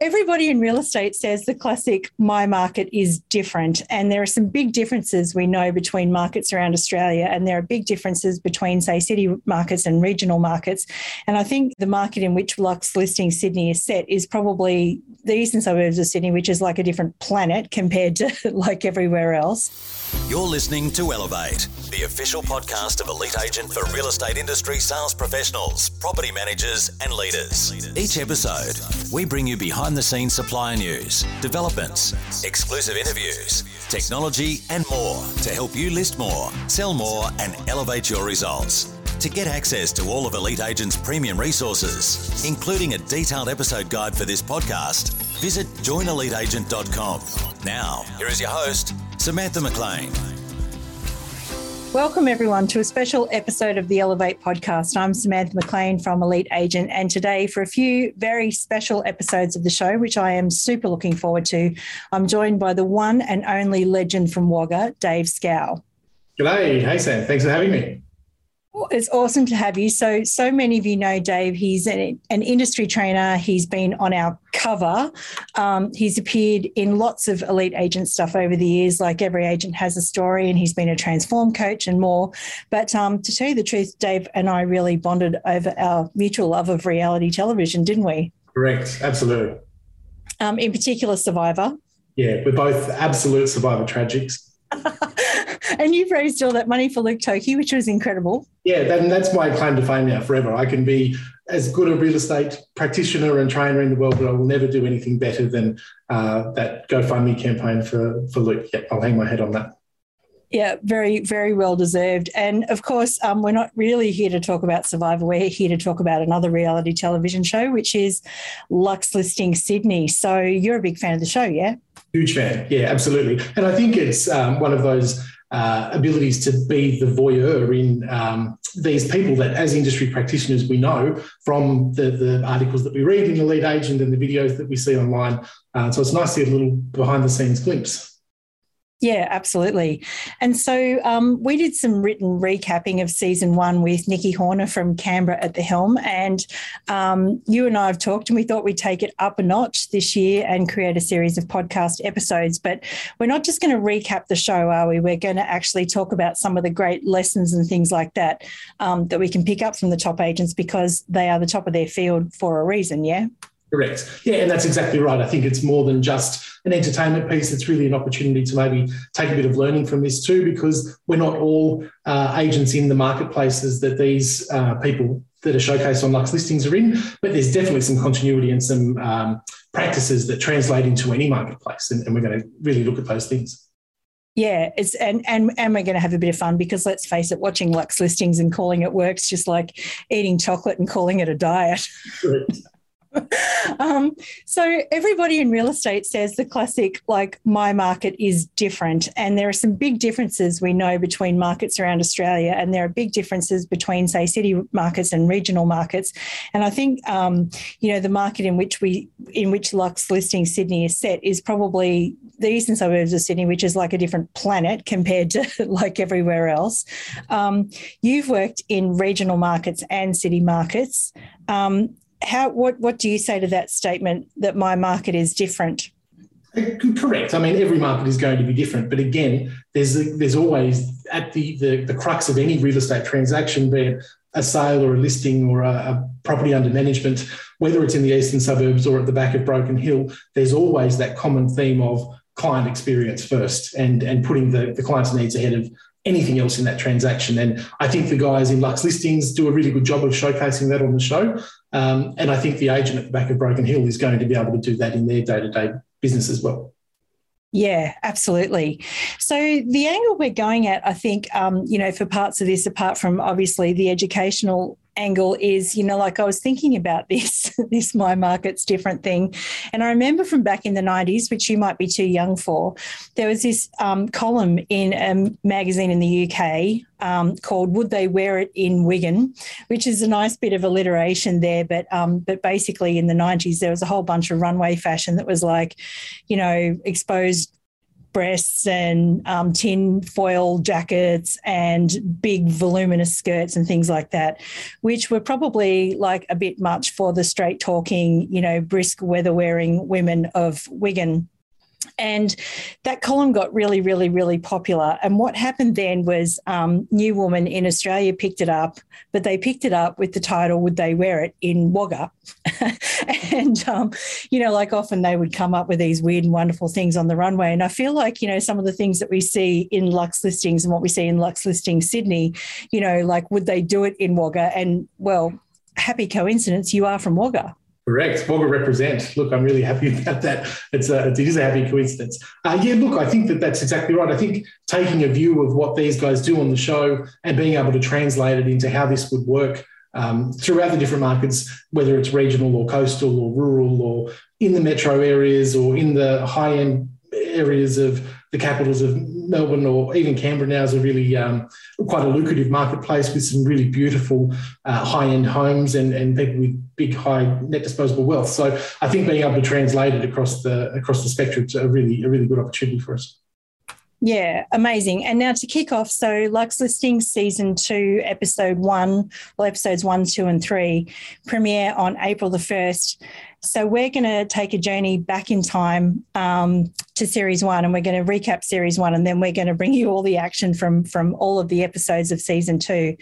everybody in real estate says the classic my market is different. And there are some big differences we know between markets around Australia. And there are big differences between, say, city markets and regional markets. And I think the market in which Luxe Listing Sydney is set is probably the eastern suburbs of Sydney, which is like a different planet compared to like everywhere else. You're listening to Elevate, the official podcast of Elite Agent for real estate industry sales professionals, property managers, and leaders. Each episode, we bring you behind the scenes supplier news, developments, exclusive interviews, technology, and more to help you list more, sell more, and elevate your results. To get access to all of Elite Agent's premium resources, including a detailed episode guide for this podcast, visit joineliteagent.com. Now, here is your host, Samantha McLean. Welcome, everyone, to a special episode of the Elevate podcast. I'm Samantha McLean from Elite Agent, and today, for a few very special episodes of the show, which I am super looking forward to, I'm joined by the one and only legend from Wagga, Dave Scow. G'day. Hey, Sam. Thanks for having me. It's awesome to have you. So, so many of you know Dave. He's an, an industry trainer. He's been on our cover. Um, he's appeared in lots of elite agent stuff over the years. Like every agent has a story, and he's been a transform coach and more. But um, to tell you the truth, Dave and I really bonded over our mutual love of reality television, didn't we? Correct. Absolutely. Um, in particular, Survivor. Yeah, we're both absolute Survivor tragics. and you've raised all that money for Luke Toki, which was incredible. Yeah, that, that's my claim to fame now forever. I can be as good a real estate practitioner and trainer in the world, but I will never do anything better than uh, that GoFundMe campaign for, for Luke. Yeah, I'll hang my head on that. Yeah, very, very well deserved. And of course, um, we're not really here to talk about Survivor. We're here to talk about another reality television show, which is Luxe Listing Sydney. So you're a big fan of the show, yeah? Huge fan. Yeah, absolutely. And I think it's um, one of those uh, abilities to be the voyeur in um, these people that, as industry practitioners, we know from the, the articles that we read in the lead agent and the videos that we see online. Uh, so it's nice to get a little behind the scenes glimpse. Yeah, absolutely. And so um, we did some written recapping of season one with Nikki Horner from Canberra at the helm. And um, you and I have talked, and we thought we'd take it up a notch this year and create a series of podcast episodes. But we're not just going to recap the show, are we? We're going to actually talk about some of the great lessons and things like that um, that we can pick up from the top agents because they are the top of their field for a reason. Yeah. Correct. Yeah, and that's exactly right. I think it's more than just an entertainment piece. It's really an opportunity to maybe take a bit of learning from this too, because we're not all uh, agents in the marketplaces that these uh, people that are showcased on Luxe listings are in, but there's definitely some continuity and some um, practices that translate into any marketplace, and, and we're going to really look at those things. Yeah, it's and and and we're going to have a bit of fun because let's face it, watching Luxe listings and calling it works just like eating chocolate and calling it a diet. um, so everybody in real estate says the classic like my market is different and there are some big differences we know between markets around australia and there are big differences between say city markets and regional markets. And i think um, you know the market in which we in which luxe listing sydney is set is probably the eastern suburbs of sydney which is like a different planet compared to like everywhere else. Um, you've worked in regional markets and city markets. Um, how what what do you say to that statement that my market is different? Uh, correct. I mean, every market is going to be different, but again, there's there's always at the the, the crux of any real estate transaction, be it a sale or a listing or a, a, property under management, whether it's in the eastern suburbs or at the back of Broken Hill, there's always that common theme of client experience first and and putting the, the client's needs ahead of anything else in that transaction. And I think the guys in Luxe Listings do a really good job of showcasing that on the show. Um, and I think the agent at the back of Broken Hill is going to be able to do that in their day to day business as well. Yeah, absolutely. So the angle we're going at, I think, um, you know, for parts of this, apart from obviously the educational angle is, you know, like I was thinking about this, this my market's different thing. And I remember from back in the 90s, which you might be too young for, there was this um, column in a magazine in the UK um, called Would They Wear It in Wigan, which is a nice bit of alliteration there. But um, but basically in the 90s, there was a whole bunch of runway fashion that was like, you know, exposed breasts and um, tin foil jackets and big voluminous skirts and things like that, which were probably like a bit much for the straight talking, you know, brisk weather wearing women of Wigan. And that column got really, really, really popular. And what happened then was um, New Woman in Australia picked it up, but they picked it up with the title "Would They Wear It in Wagga?" and um, you know, like often they would come up with these weird and wonderful things on the runway. And I feel like you know some of the things that we see in Luxe listings and what we see in Luxe listing Sydney, you know, like would they do it in Wagga? And well, happy coincidence, you are from Wagga. Correct. Wagga represent. Look, I'm really happy about that. It's a, it is a happy coincidence. Uh, yeah, look, I think that that's exactly right. I think taking a view of what these guys do on the show and being able to translate it into how this would work um, throughout the different markets, whether it's regional or coastal or rural or in the metro areas or in the high end areas of the capitals of Melbourne or even Canberra now is a really um, quite a lucrative marketplace with some really beautiful uh, high end homes and, and people with big high net disposable wealth. So I think being able to translate it across the across the spectrum is a really a really good opportunity for us. Yeah, amazing. And now to kick off, so Luxe Listing season two, episode one, well, episodes one, two, and three premiere on April the 1st. So we're going to take a journey back in time um, to series one, and we're going to recap series one, and then we're going to bring you all the action from from all of the episodes of season two.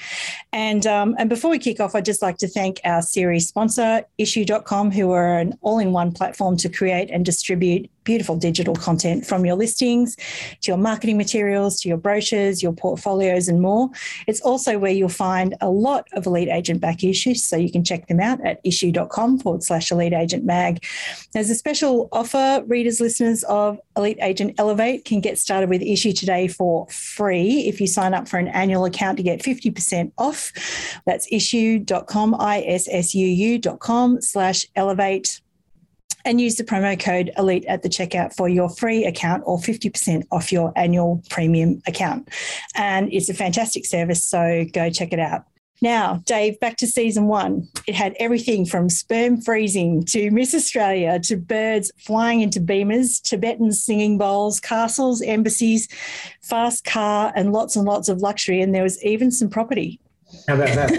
And um, and before we kick off, I'd just like to thank our series sponsor, Issuu.com, who are an all-in-one platform to create and distribute beautiful digital content from your listings to your marketing materials to your brochures, your portfolios, and more. It's also where you'll find a lot of elite agent back issues, so you can check them out at issuu.com forward slash elite agent Agent Mag. There's a special offer. Readers, listeners of Elite Agent Elevate can get started with Issuu today for free if you sign up for an annual account to get 50% off. That's issuu.com, I-S-S-U-U.com slash elevate and use the promo code elite at the checkout for your free account or 50% off your annual premium account. And it's a fantastic service, so go check it out. Now, Dave, back to season one. It had everything from sperm freezing to Miss Australia to birds flying into beamers, Tibetans singing bowls, castles, embassies, fast car, and lots and lots of luxury. And there was even some property. How about that?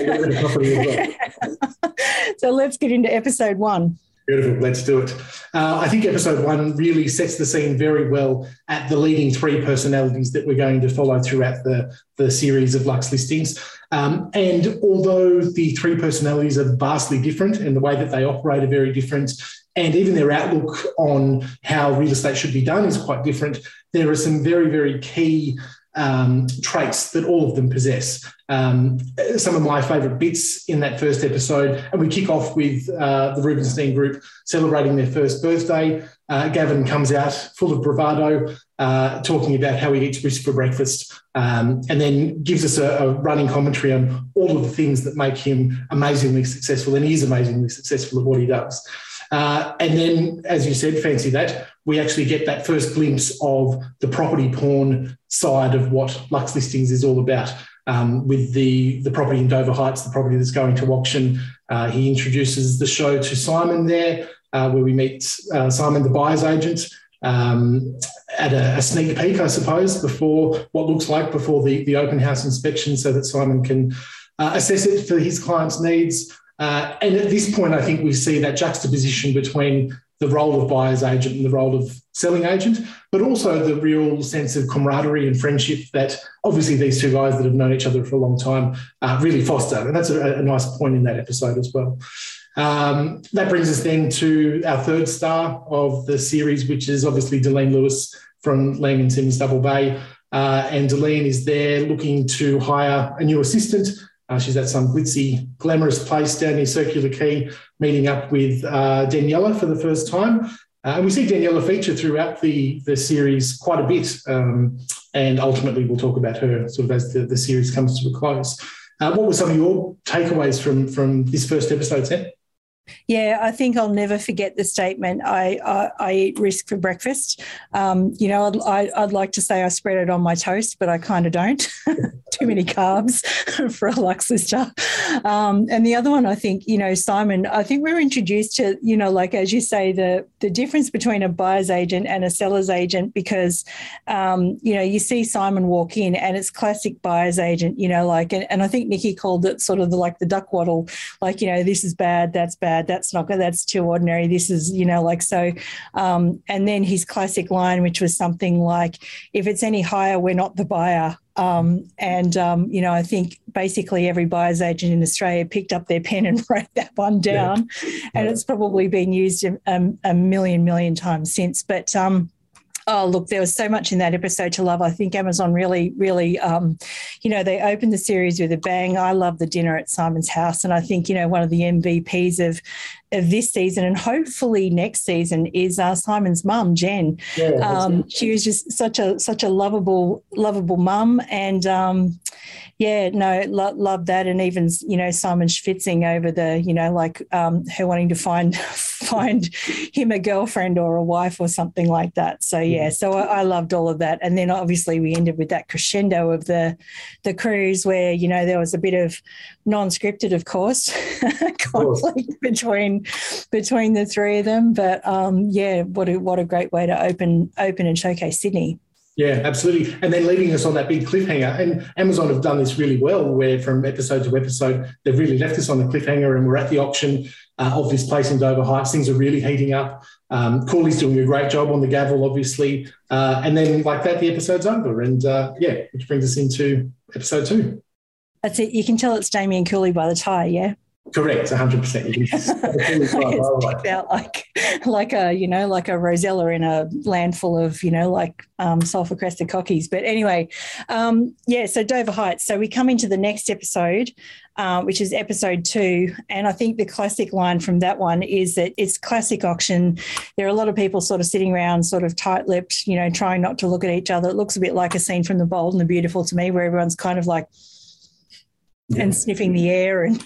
so let's get into episode one. Beautiful. Let's do it. Uh, I think episode one really sets the scene very well at the leading three personalities that we're going to follow throughout the, the series of Luxe listings. Um, and although the three personalities are vastly different and the way that they operate are very different, and even their outlook on how real estate should be done is quite different, there are some very, very key um, traits that all of them possess. Um, some of my favourite bits in that first episode, and we kick off with uh, the Rubinstein group celebrating their first birthday. Uh, Gavin comes out full of bravado, uh, talking about how he eats brisk for breakfast, um, and then gives us a, a, running commentary on all of the things that make him amazingly successful, and he is amazingly successful at what he does. Uh, and then, as you said, fancy that, we actually get that first glimpse of the property porn side of what Luxe Listings is all about. Um, with the, the property in Dover Heights, the property that's going to auction. Uh, he introduces the show to Simon there, uh, where we meet uh, Simon, the buyer's agent, um, at a, a, sneak peek, I suppose, before what looks like before the, the open house inspection, so that Simon can uh, assess it for his client's needs. Uh, and at this point, I think we see that juxtaposition between the role of buyer's agent and the role of selling agent, but also the real sense of camaraderie and friendship that obviously these two guys that have known each other for a long time uh, really foster. And that's a, a, nice point in that episode as well. Um, that brings us then to our third star of the series, which is obviously D'Leanne Lewis from Laing and Simmons Double Bay. Uh, and D'Leanne is there looking to hire a new assistant uh, she's at some glitzy, glamorous place down near Circular Quay, meeting up with uh, Daniela for the first time. Uh, and we see Daniela feature throughout the, the series quite a bit. Um, and ultimately, we'll talk about her sort of as the, the series comes to a close. Uh, what were some of your takeaways from, from this first episode, Sam? Yeah, I think I'll never forget the statement. I I, I eat risk for breakfast. Um, you know, I'd, I, I'd like to say I spread it on my toast, but I kind of don't. Too many carbs for a Lux lister. Um, and the other one, I think, you know, Simon. I think we are introduced to, you know, like as you say, the the difference between a buyer's agent and a seller's agent because, um, you know, you see Simon walk in and it's classic buyer's agent. You know, like, and, and I think Nikki called it sort of the, like the duck waddle, like, you know, this is bad, that's bad That's not good. That's too ordinary. This is, you know, like so. Um, and then his classic line, which was something like, if it's any higher, we're not the buyer. Um, and, um, you know, I think basically every buyer's agent in Australia picked up their pen and wrote that one down. Yeah. And it's probably been used a, a, million, million times since. But, um, oh look there was so much in that episode to love. I think amazon really really um, you know they opened the series with a bang. I love the dinner at simon's house. And i think you know one of the mvps of of this season and hopefully next season is uh, Simon's mum, Jen. Yeah, um, she was just such a such a lovable lovable mum, and um, yeah, no, lo- love that, and even you know Simon schwitzing over the you know like um, her wanting to find find him a girlfriend or a wife or something like that. So yeah, so I, I loved all of that, and then obviously we ended with that crescendo of the the cruise where you know there was a bit of non-scripted, of course, conflict between between the three of them. But um, yeah, what a what a great way to open open and showcase Sydney. Yeah, absolutely. And then leaving us on that big cliffhanger. And Amazon have done this really well, where from episode to episode, they've really left us on the cliffhanger and we're at the auction uh, of this place in Dover Heights. Things are really heating up. Um, Cooley's doing a great job on the gavel, obviously. Uh, and then, like that, the episode's over. And uh, yeah, which brings us into episode two. That's it. You can tell it's Damien Cooley by the tie, yeah? Correct, hundred percent. out like like a you know like a rosella in a land full of you know like um, sulfur crested cockies. But anyway, um, yeah. So Dover Heights. So we come into the next episode, uh, which is episode two, and I think the classic line from that one is that it's classic auction. There are a lot of people sort of sitting around, sort of tight-lipped, you know, trying not to look at each other. It looks a bit like a scene from The Bold and the Beautiful to me, where everyone's kind of like yeah. and sniffing the air and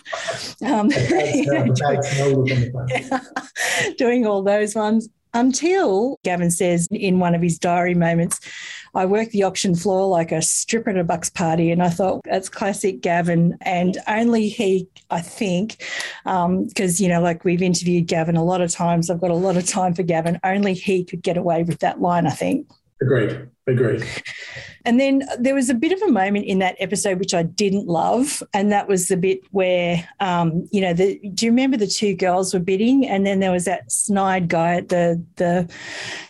um, doing all those ones until Gavin says in one of his diary moments, I work the auction floor like a stripper at a bucks party. And I thought that's classic Gavin. And only he, I think, because, um, you know, like we've interviewed Gavin a lot of times, I've got a lot of time for Gavin, only he could get away with that line, I think. Agreed. Agreed. And then there was a bit of a moment in that episode which I didn't love, and that was the bit where, um, you know, the, do you remember the two girls were bidding, and then there was that snide guy at the the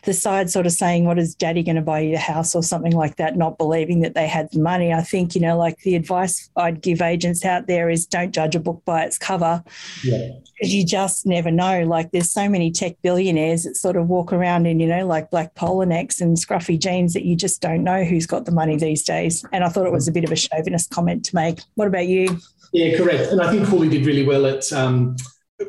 the side, sort of saying, "What is Daddy going to buy you a house?" or something like that, not believing that they had the money. I think you know, like the advice I'd give agents out there is don't judge a book by its cover, yeah. because you just never know. Like there's so many tech billionaires that sort of walk around in you know like black polo necks and scruffy jeans that you just don't know who's got the money these days. And I thought it was a bit of a chauvinist comment to make. What about you? Yeah, correct. And I think Cooley did really well at um,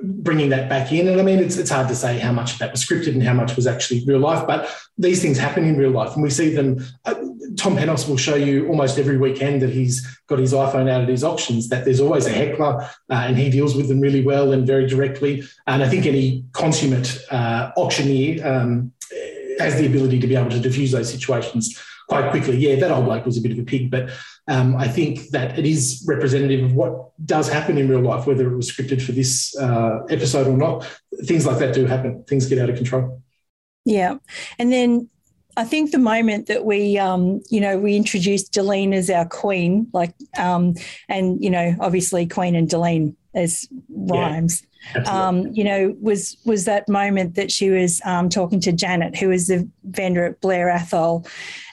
bringing that back in. And I mean, it's, it's hard to say how much of that was scripted and how much was actually real life, but these things happen in real life. And we see them. Uh, Tom Panos will show you almost every weekend that he's got his iPhone out at his auctions, that there's always a heckler uh, and he deals with them really well and very directly. And I think any consummate uh, auctioneer um, has the ability to be able to diffuse those situations quite quickly. Yeah, that old bloke was a bit of a pig, but um, I think that it is representative of what does happen in real life, whether it was scripted for this uh, episode or not. Things like that do happen. Things get out of control. Yeah, and then I think the moment that we, um, you know, we introduced D'Leanne as our queen, like, um, and you know, obviously Queen and D'Leanne as rhymes. Yeah. Um, you know, was was that moment that she was um, talking to Janet, who was the vendor at Blair Athol,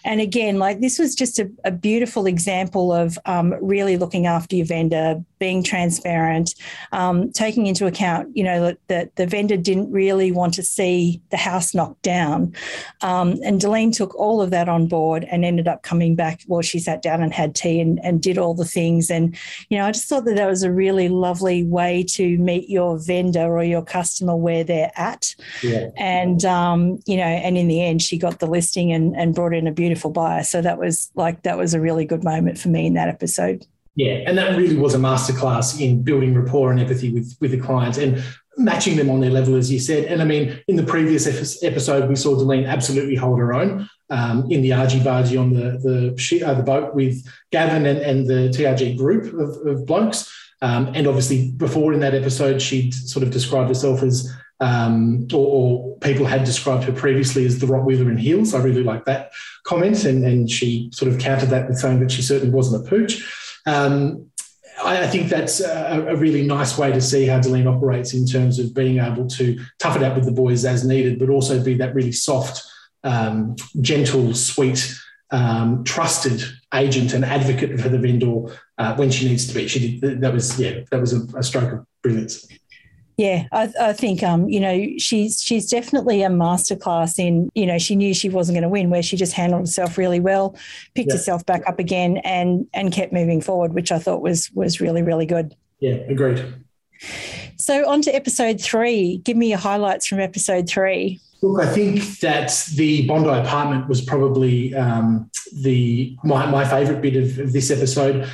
and again, like this was just a, a beautiful example of um, really looking after your vendor, being transparent, um, taking into account, you know, that, that, the vendor didn't really want to see the house knocked down. Um, and D'Leanne took all of that on board and ended up coming back. Well, she sat down and had tea and, and did all the things. And, you know, I just thought that that was a really lovely way to meet your vendor or your customer where they're at. Yeah. And, um, you know, and in the end, she got the listing and, and brought in a beautiful buyer. So that was like that was a really good moment for me in that episode. Yeah, and that really was a masterclass in building rapport and empathy with with the clients. And matching them on their level, as you said. And I mean, in the previous episode, we saw D'Leanne absolutely hold her own um, in the argy bargy on the the, uh, the boat with Gavin and, and the TRG group of, of blokes. Um, and obviously, before in that episode, she'd sort of described herself as, um, or, or, people had described her previously as the Rottweiler in heels. I really like that comment. And, and she sort of countered that with saying that she certainly wasn't a pooch. Um, I, think that's a, a, really nice way to see how D'Leanne operates in terms of being able to tough it out with the boys as needed, but also be that really soft, um, gentle, sweet, um, trusted agent and advocate for the vendor uh, when she needs to be. She did that was yeah that was a, a stroke of brilliance. Yeah, I, I, think um, you know she's she's definitely a masterclass in you know she knew she wasn't going to win, where she just handled herself really well, picked yeah. herself back up again, and and kept moving forward, which I thought was was really really good. Yeah, agreed. So on to episode three. Give me your highlights from episode three. Look, I think that the Bondi apartment was probably um, the my, my favourite bit of, of, this episode.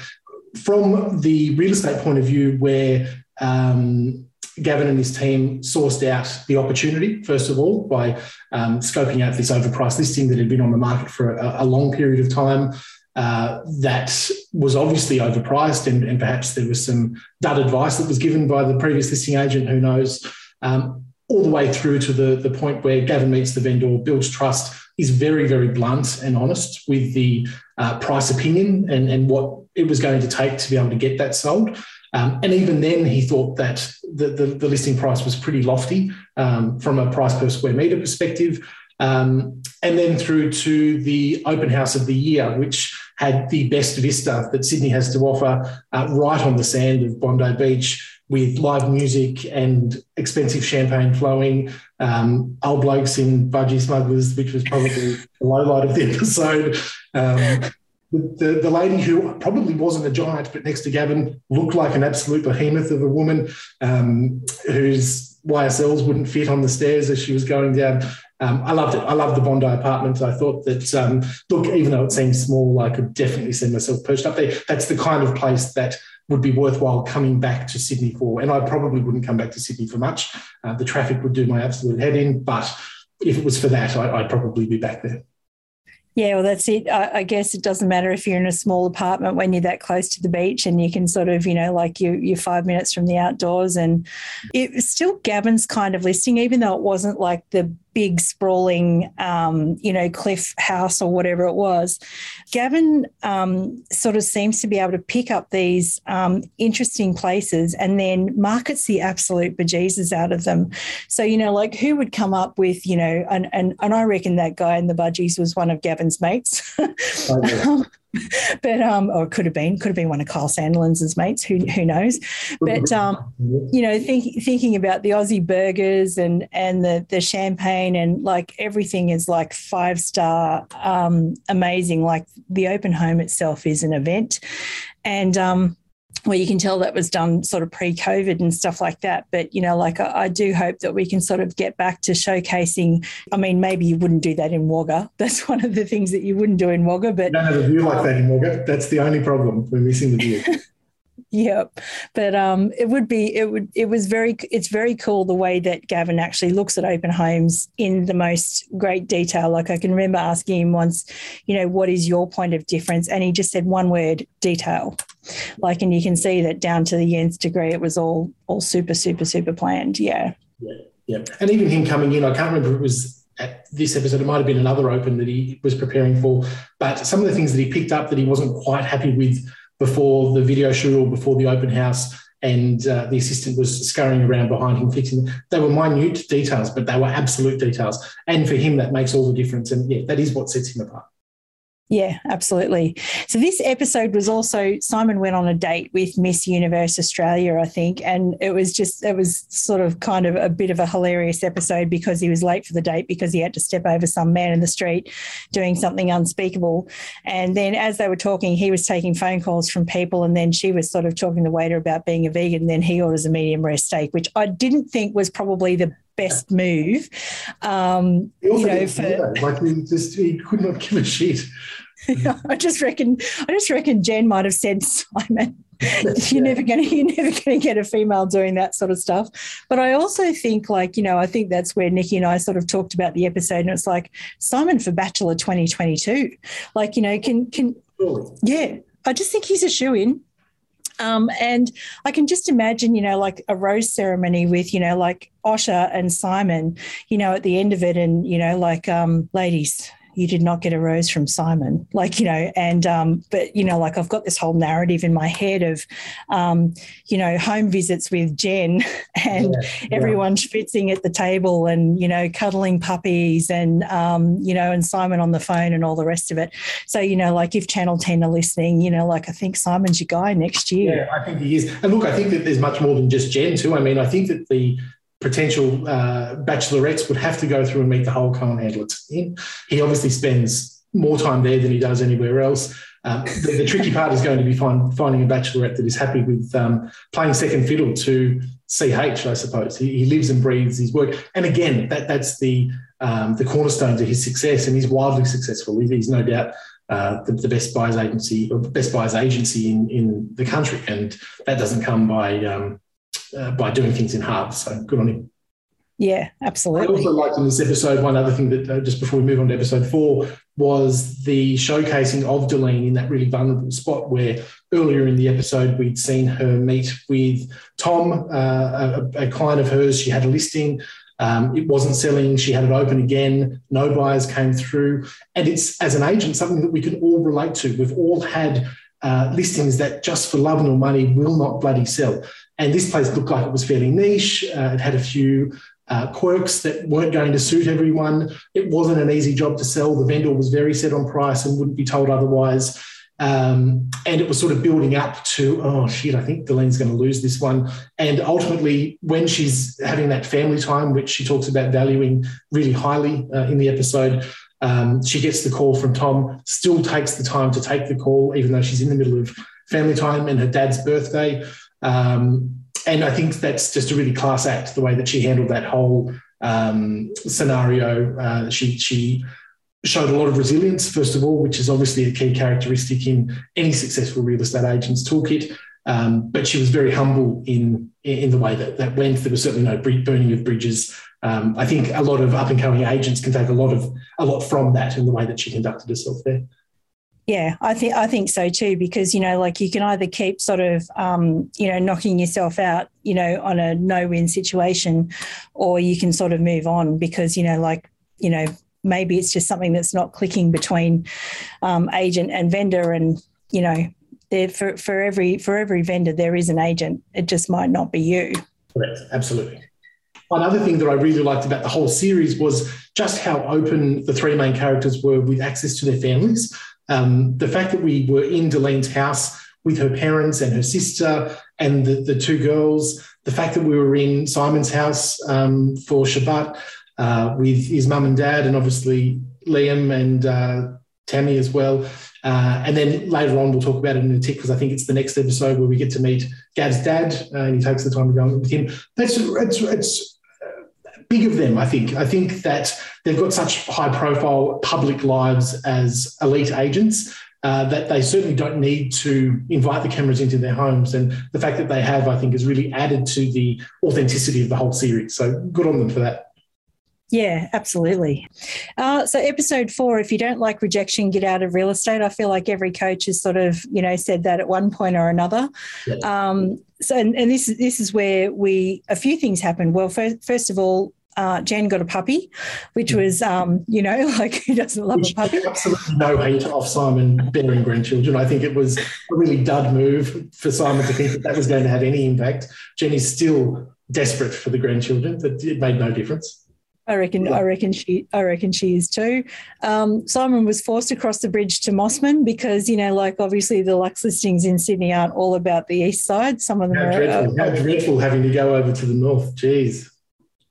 From the real estate point of view, where um, Gavin and his team sourced out the opportunity, first of all, by um, scoping out this overpriced listing that had been on the market for a, a long period of time. Uh, that was obviously overpriced, and, and, perhaps there was some dud advice that was given by the previous listing agent, who knows. Um, all the way through to the, the point where Gavin meets the vendor, builds trust, is very, very blunt and honest with the uh, price opinion and, and what it was going to take to be able to get that sold. Um, and even then, he thought that the, the, the listing price was pretty lofty um, from a price per square metre perspective. Um, and then through to the open house of the year, which had the best vista that Sydney has to offer uh, right on the sand of Bondi Beach with live music and expensive champagne flowing, um, old blokes in budgie smugglers, which was probably the low light of the episode. Um, the, the lady who probably wasn't a giant, but next to Gavin looked like an absolute behemoth of a woman um, whose YSLs wouldn't fit on the stairs as she was going down. Um, I loved it. I loved the Bondi apartment. I thought that, um, look, even though it seems small, I could definitely see myself perched up there. That's the kind of place that would be worthwhile coming back to Sydney for. And I probably wouldn't come back to Sydney for much. Uh, the traffic would do my absolute head in. But if it was for that, I, I'd probably be back there. Yeah, well, that's it. I, I, guess it doesn't matter if you're in a small apartment when you're that close to the beach and you can sort of, you know, like you, you're five minutes from the outdoors. And it still Gavin's kind of listing, even though it wasn't like the big sprawling, um, you know, cliff house or whatever it was. Gavin um, sort of seems to be able to pick up these um, interesting places and then markets the absolute bejesus out of them. So, you know, like who would come up with, you know, and, and, and I reckon that guy in the budgies was one of Gavin's mates. But um, or it could have been, could have been one of Kyle Sandilands' mates. Who who knows? But um, you know, think, thinking about the Aussie burgers and and the the champagne and like everything is like five star, um, amazing. Like the open home itself is an event, and um, where you can tell that was done sort of pre-COVID and stuff like that. But you know, like I, I, do hope that we can sort of get back to showcasing. I mean, maybe you wouldn't do that in Wagga. That's one of the things that you wouldn't do in Wagga. But don't have a view like that in Wagga. That's the only problem. We're missing the view. Yep. But um, it would be, it would, it was very, it's very cool the way that Gavin actually looks at open homes in the most great detail. Like I can remember asking him once, you know, what is your point of difference? And he just said one word, detail. Like, and you can see that down to the nth degree, it was all, all super, super, super planned. Yeah. Yeah. Yeah. And even him coming in, I can't remember it was at this episode, it might have been another open that he was preparing for, but some of the things that he picked up that he wasn't quite happy with before the video shoot or before the open house and uh, the assistant was scurrying around behind him fixing. They were minute details, but they were absolute details. And for him, that makes all the difference. And yeah, that is what sets him apart. Yeah, absolutely. So this episode was also Simon went on a date with Miss Universe Australia, I think, and it was just it was sort of kind of a bit of a hilarious episode because he was late for the date because he had to step over some man in the street doing something unspeakable. And then as they were talking, he was taking phone calls from people and then she was sort of talking to the waiter about being a vegan then he orders a medium rare steak, which I didn't think was probably the best move. Um, you know, for, like he just he could not give a shit. I just reckon I just reckon Jen might have said Simon. you're never going to you're never to get a female doing that sort of stuff but i also think like you know i think that's where nikki and i sort of talked about the episode and it's like simon for bachelor 2022 like you know can can yeah i just think he's a shoe in um, and I can just imagine, you know, like a rose ceremony with, you know, like Osha and Simon, you know, at the end of it, and you know, like, um, ladies, you did not get a rose from Simon. Like, you know, and, um, but, you know, like I've got this whole narrative in my head of, um, you know, home visits with Jen and yeah, everyone yeah. schwitzing at the table and, you know, cuddling puppies and, um, you know, and Simon on the phone and all the rest of it. So, you know, like if Channel 10 are listening, you know, like I think Simon's your guy next year. Yeah, I think he is. And look, I think that there's much more than just Jen too. I mean, I think that the, potential uh, bachelorettes would have to go through and meet the whole Cohen handler team. He obviously spends more time there than he does anywhere else. Um, the, the, tricky part is going to be find, finding a bachelorette that is happy with um, playing second fiddle to CH, I suppose. He, he, lives and breathes his work. And again, that, that's the, um, the cornerstone to his success, and he's wildly successful. He's no doubt uh, the, the, best buyers agency or best buyers agency in, in the country. And that doesn't come by um, uh, by doing things in halves. So good on him. Yeah, absolutely. I also liked in this episode one other thing that uh, just before we move on to episode four was the showcasing of D'Leanne in that really vulnerable spot where earlier in the episode we'd seen her meet with Tom, uh, a, a, client of hers. She had a listing. Um, it wasn't selling. She had it open again. No buyers came through. And it's, as an agent, something that we can all relate to. We've all had uh, listings that just for love nor money will not bloody sell. And this place looked like it was fairly niche. Uh, it had a few uh, quirks that weren't going to suit everyone. It wasn't an easy job to sell. The vendor was very set on price and wouldn't be told otherwise. Um, and it was sort of building up to, oh shit, I think D'Leanne's going to lose this one. And ultimately, when she's having that family time, which she talks about valuing really highly uh, in the episode, um, she gets the call from Tom, still takes the time to take the call, even though she's in the middle of family time and her dad's birthday. Um, and I think that's just a really class act, the way that she handled that whole um, scenario. Uh, she, she showed a lot of resilience, first of all, which is obviously a key characteristic in any successful real estate agent's toolkit. Um, but she was very humble in in the way that that went. There was certainly no burning of bridges. Um, I think a lot of up and coming agents can take a lot of a lot from that in the way that she conducted herself there. Yeah, I think I think so too because you know, like you can either keep sort of um, you know knocking yourself out, you know, on a no-win situation, or you can sort of move on because you know, like you know, maybe it's just something that's not clicking between um, agent and vendor, and you know, there for for every for every vendor there is an agent. It just might not be you. Correct. Absolutely. Another thing that I really liked about the whole series was just how open the three main characters were with access to their families. Um, the fact that we were in D'Leanne's house with her parents and her sister and the, the two girls, the fact that we were in Simon's house um, for Shabbat uh, with his mum and dad, and obviously Liam and uh, Tammy as well. Uh, and then later on, we'll talk about it in a tick because I think it's the next episode where we get to meet Gav's dad uh, and he takes the time to go with him. That's it's, it's big of them, I think. I think that they've got such high profile public lives as elite agents uh, that they certainly don't need to invite the cameras into their homes. And the fact that they have, I think, has really added to the authenticity of the whole series. So good on them for that. Yeah, absolutely. Uh, so, episode four, if you don't like rejection, get out of real estate. I feel like every coach has sort of, you know, said that at one point or another. Yeah. Um, so, and, and, this this is where we a few things happen. Well, first, first of all, uh, Jen got a puppy, which mm. was, um, you know, like who doesn't love which a puppy? Absolutely no hate off Simon bearing grandchildren. I think it was a really dud move for Simon to think that that was going to have any impact. Jenny's still desperate for the grandchildren, but it made no difference. I reckon. Yeah. I reckon she. I reckon she is too. Um, Simon was forced to cross the bridge to Mosman because you know, like obviously the Luxe listings in Sydney aren't all about the east side. Some of them how are. Dreadful, uh, how dreadful having to go over to the north. Jeez.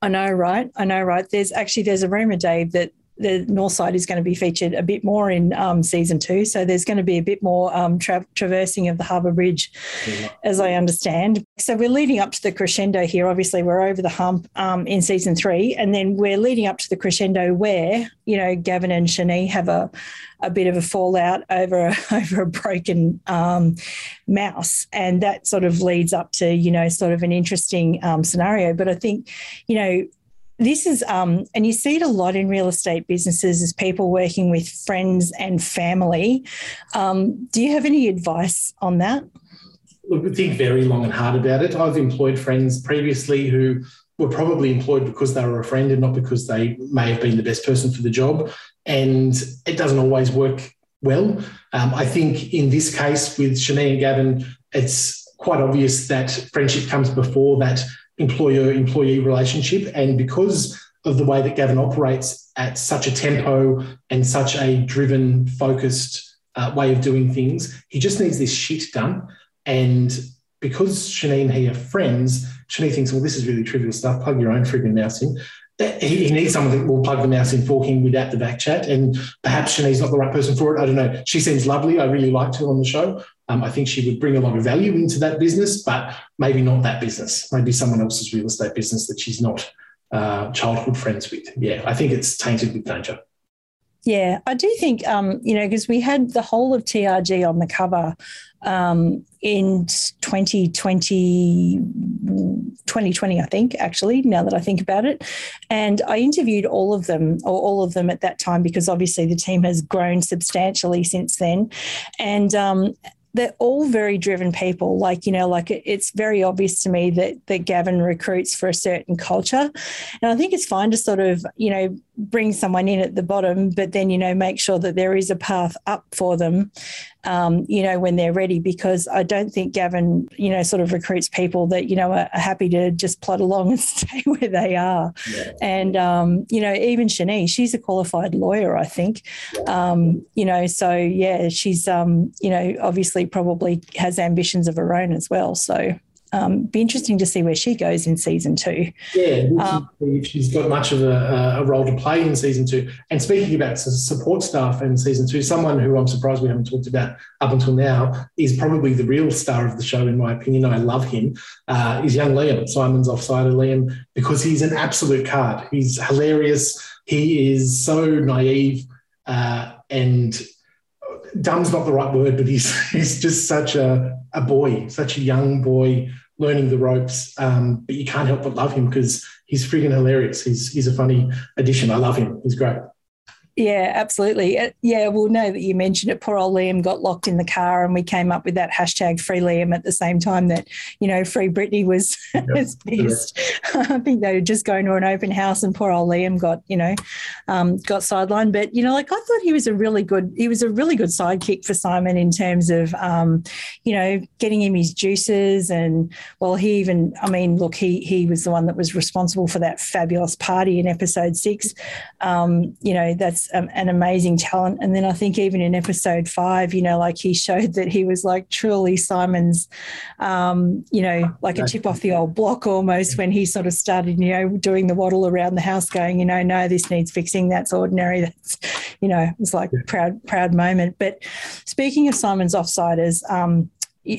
I know, right? I know, right? There's actually there's a rumor, Dave, that the north side is going to be featured a bit more in um, season two. So there's going to be a bit more um, tra- traversing of the Harbour Bridge, yeah. as I understand. So we're leading up to the crescendo here. Obviously, we're over the hump um, in season three, and then we're leading up to the crescendo where you know Gavin and Shani have a a bit of a fallout over a, over a broken um, mouse, and that sort of leads up to you know sort of an interesting um, scenario. But I think you know this is um, and you see it a lot in real estate businesses as people working with friends and family. Um, do you have any advice on that? Look think very long and hard about it. I've employed friends previously who were probably employed because they were a friend and not because they may have been the best person for the job. And it doesn't always work well. Um, i think in this case with Shani and gavin it's quite obvious that friendship comes before that employer employee relationship. And because of the way that Gavin operates at such a tempo and such a driven, focused uh, way of doing things, he just needs this shit done. And because Shani and he are friends, Shani thinks, well, this is really trivial stuff. Plug your own frigging mouse in. He, he, needs someone that will plug the mouse in for him without the back chat. And perhaps Shani's not the right person for it. I don't know. She seems lovely. I really liked her on the show. Um, I think she would bring a lot of value into that business, but maybe not that business. Maybe someone else's real estate business that she's not uh, childhood friends with. Yeah, I think it's tainted with danger. Yeah, I do think, um, you know, because we had the whole of TRG on the cover um, in 2020, 2020, I think, actually, now that I think about it. And I interviewed all of them, or all of them at that time, because obviously the team has grown substantially since then. And um, they're all very driven people. Like, you know, like it's very obvious to me that that Gavin recruits for a certain culture. And I think it's fine to sort of, you know, bring someone in at the bottom, but then, you know, make sure that there is a path up for them, um, you know, when they're ready, because I don't think Gavin, you know, sort of recruits people that, you know, are, happy to just plod along and stay where they are. Yeah. And, um, you know, even Shani, she's a qualified lawyer, I think, um, you know, so yeah, she's, um, you know, obviously probably has ambitions of her own as well. So, um, be interesting to see where she goes in season two. Yeah, um, if she's got much of a, a, role to play in season two. And speaking about support staff in season two, someone who I'm surprised we haven't talked about up until now is probably the real star of the show, in my opinion. I love him. Uh, is young Liam, Simon's offside of Liam, because he's an absolute card. He's hilarious. He is so naive uh, and dumb's not the right word, but he's he's just such a, a boy, such a young boy learning the ropes. Um, but you can't help but love him because he's freaking hilarious. He's he's a funny addition. I love him. He's great. Yeah, absolutely. Uh, yeah, we'll know that you mentioned it. Poor old Liam got locked in the car, and we came up with that hashtag Free Liam at the same time that you know Free Britney was yep. pissed. I think they were just going to an open house, and poor old Liam got you know um, got sidelined. But you know, like I thought he was a really good he was a really good sidekick for Simon in terms of um, you know getting him his juices, and well, he even I mean, look, he he was the one that was responsible for that fabulous party in episode six. Um, you know, that's um, an amazing talent. And then I think even in episode five, you know, like he showed that he was like truly Simon's, um, you know, like a chip off the old block almost when he sort of started, you know, doing the waddle around the house, going, you know, no, this needs fixing. That's ordinary. That's, you know, it was like a proud, proud moment. But speaking of Simon's offsiders, um,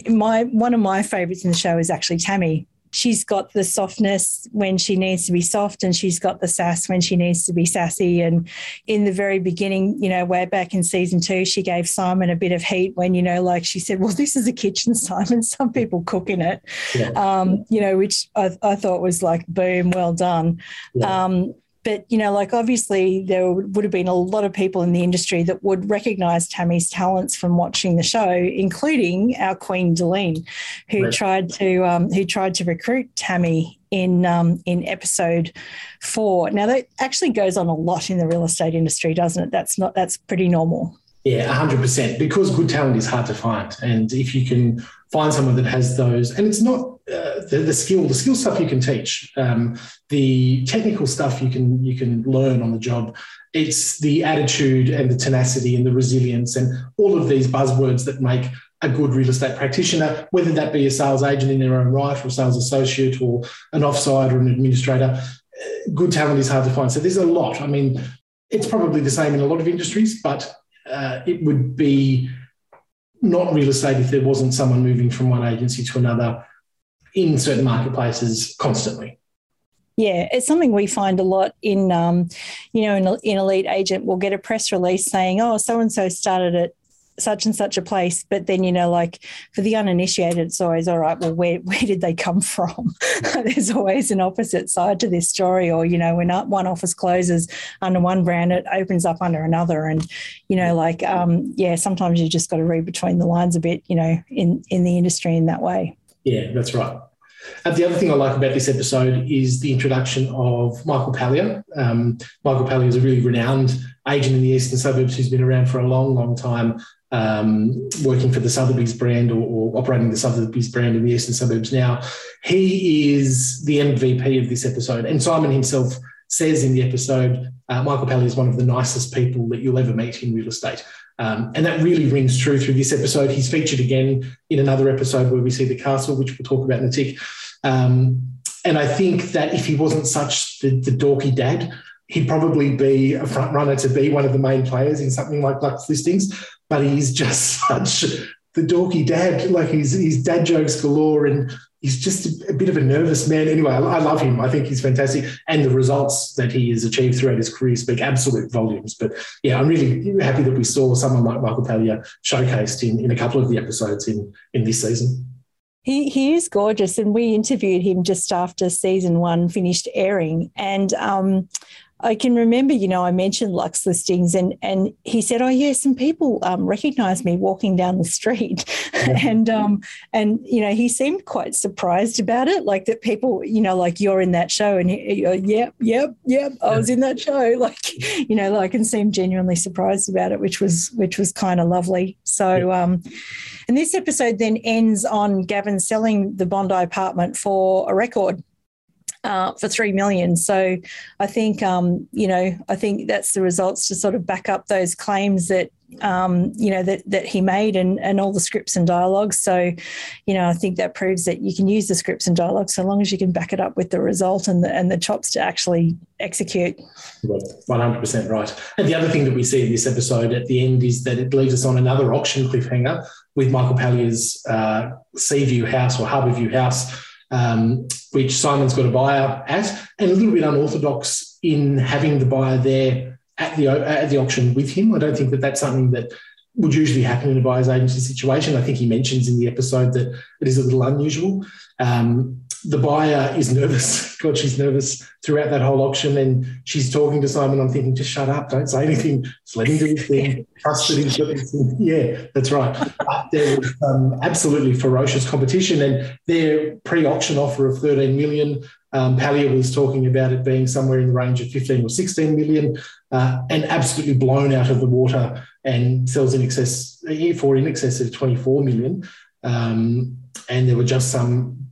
my one of my favorites in the show is actually Tammy she's got the softness when she needs to be soft and she's got the sass when she needs to be sassy and in the very beginning you know way back in season two she gave simon a bit of heat when you know like she said well this is a kitchen simon some people cook in it yeah. um, you know which I, I, thought was like boom well done yeah. um, but, you know, like obviously there would have been a lot of people in the industry that would recognize Tammy's talents from watching the show, including our Queen D'Leanne, who right. tried to um, who tried to recruit Tammy in um, in episode four. Now that actually goes on a lot in the real estate industry, doesn't it? That's not that's pretty normal. Yeah, hundred percent. Because good talent is hard to find, and if you can find someone that has those, and it's not uh, the, the, skill, the skill stuff you can teach, um, the technical stuff you can you can learn on the job. It's the attitude and the tenacity and the resilience and all of these buzzwords that make a good real estate practitioner, whether that be a sales agent in their own right or a sales associate or an offside or an administrator. Uh, good talent is hard to find. So there's a lot. I mean, it's probably the same in a lot of industries, but uh, it would be not real estate if there wasn't someone moving from one agency to another in certain marketplaces constantly. Yeah, it's something we find a lot in, um, you know, in, in Elite Agent, we'll get a press release saying, oh, so and so started at such and such a place. But then, you know, like for the uninitiated, it's always, all right, well, where, where did they come from? There's always an opposite side to this story. Or, you know, when one office closes under one brand, it opens up under another. And, you know, like, um, yeah, sometimes you just got to read between the lines a bit, you know, in, in the industry in that way. Yeah, that's right. Uh, the other thing I like about this episode is the introduction of Michael Pallier. Um, Michael Pallier is a really renowned agent in the eastern suburbs who's been around for a long, long time, um, working for the Sotheby's brand or, or, operating the Sotheby's brand in the eastern suburbs now. He is the MVP of this episode. And Simon himself says in the episode, uh, Michael Pallier is one of the nicest people that you'll ever meet in real estate. Um, and that really rings true through this episode. He's featured again in another episode where we see the castle, which we'll talk about in a tick. Um, and I think that if he wasn't such the, the, dorky dad, he'd probably be a front runner to be one of the main players in something like Luxe Listings. But he's just such the dorky dad. Like he's, he's dad jokes galore and he's just a, bit of a nervous man. Anyway, I, I, love him. I think he's fantastic, and the results that he has achieved throughout his career speak absolute volumes. But yeah, I'm really happy that we saw someone like Michael Pallier showcased in, in a couple of the episodes in in this season. He, he is gorgeous, and we interviewed him just after season one finished airing, and um, I can remember, you know, I mentioned Luxe listings, and and he said, "Oh yeah, some people um, recognised me walking down the street," yeah. and um, and you know, he seemed quite surprised about it, like that people, you know, like you're in that show, and he, yep, yep, yep, yeah. I was in that show, like you know, like and seemed genuinely surprised about it, which was which was kind of lovely. So, yeah. um, and this episode then ends on Gavin selling the Bondi apartment for a record uh, for three million. So I think um, you know I think that's the results to sort of back up those claims that um, you know that that he made and and all the scripts and dialogues. So you know I think that proves that you can use the scripts and dialogues so long as you can back it up with the result and the and the chops to actually execute. One hundred percent right. And the other thing that we see in this episode at the end is that it leaves us on another auction cliffhanger with Michael Pallier's uh, Seaview House or Harbourview House um, which Simon's got a buyer at, and a little bit unorthodox in having the buyer there at the at the auction with him. I don't think that that's something that would usually happen in a buyer's agency situation. I think he mentions in the episode that it is a little unusual. Um, the buyer is nervous. God, she's nervous throughout that whole auction. And she's talking to Simon. I'm thinking, just shut up. Don't say anything. Just let him do his thing. Trust that he's got this thing. Yeah, that's right. But there was um, absolutely ferocious competition. And their pre auction offer of 13 million, um, Pallier was talking about it being somewhere in the range of 15 or 16 million uh, and absolutely blown out of the water and sells in excess for in excess of 24 million. Um, and there were just some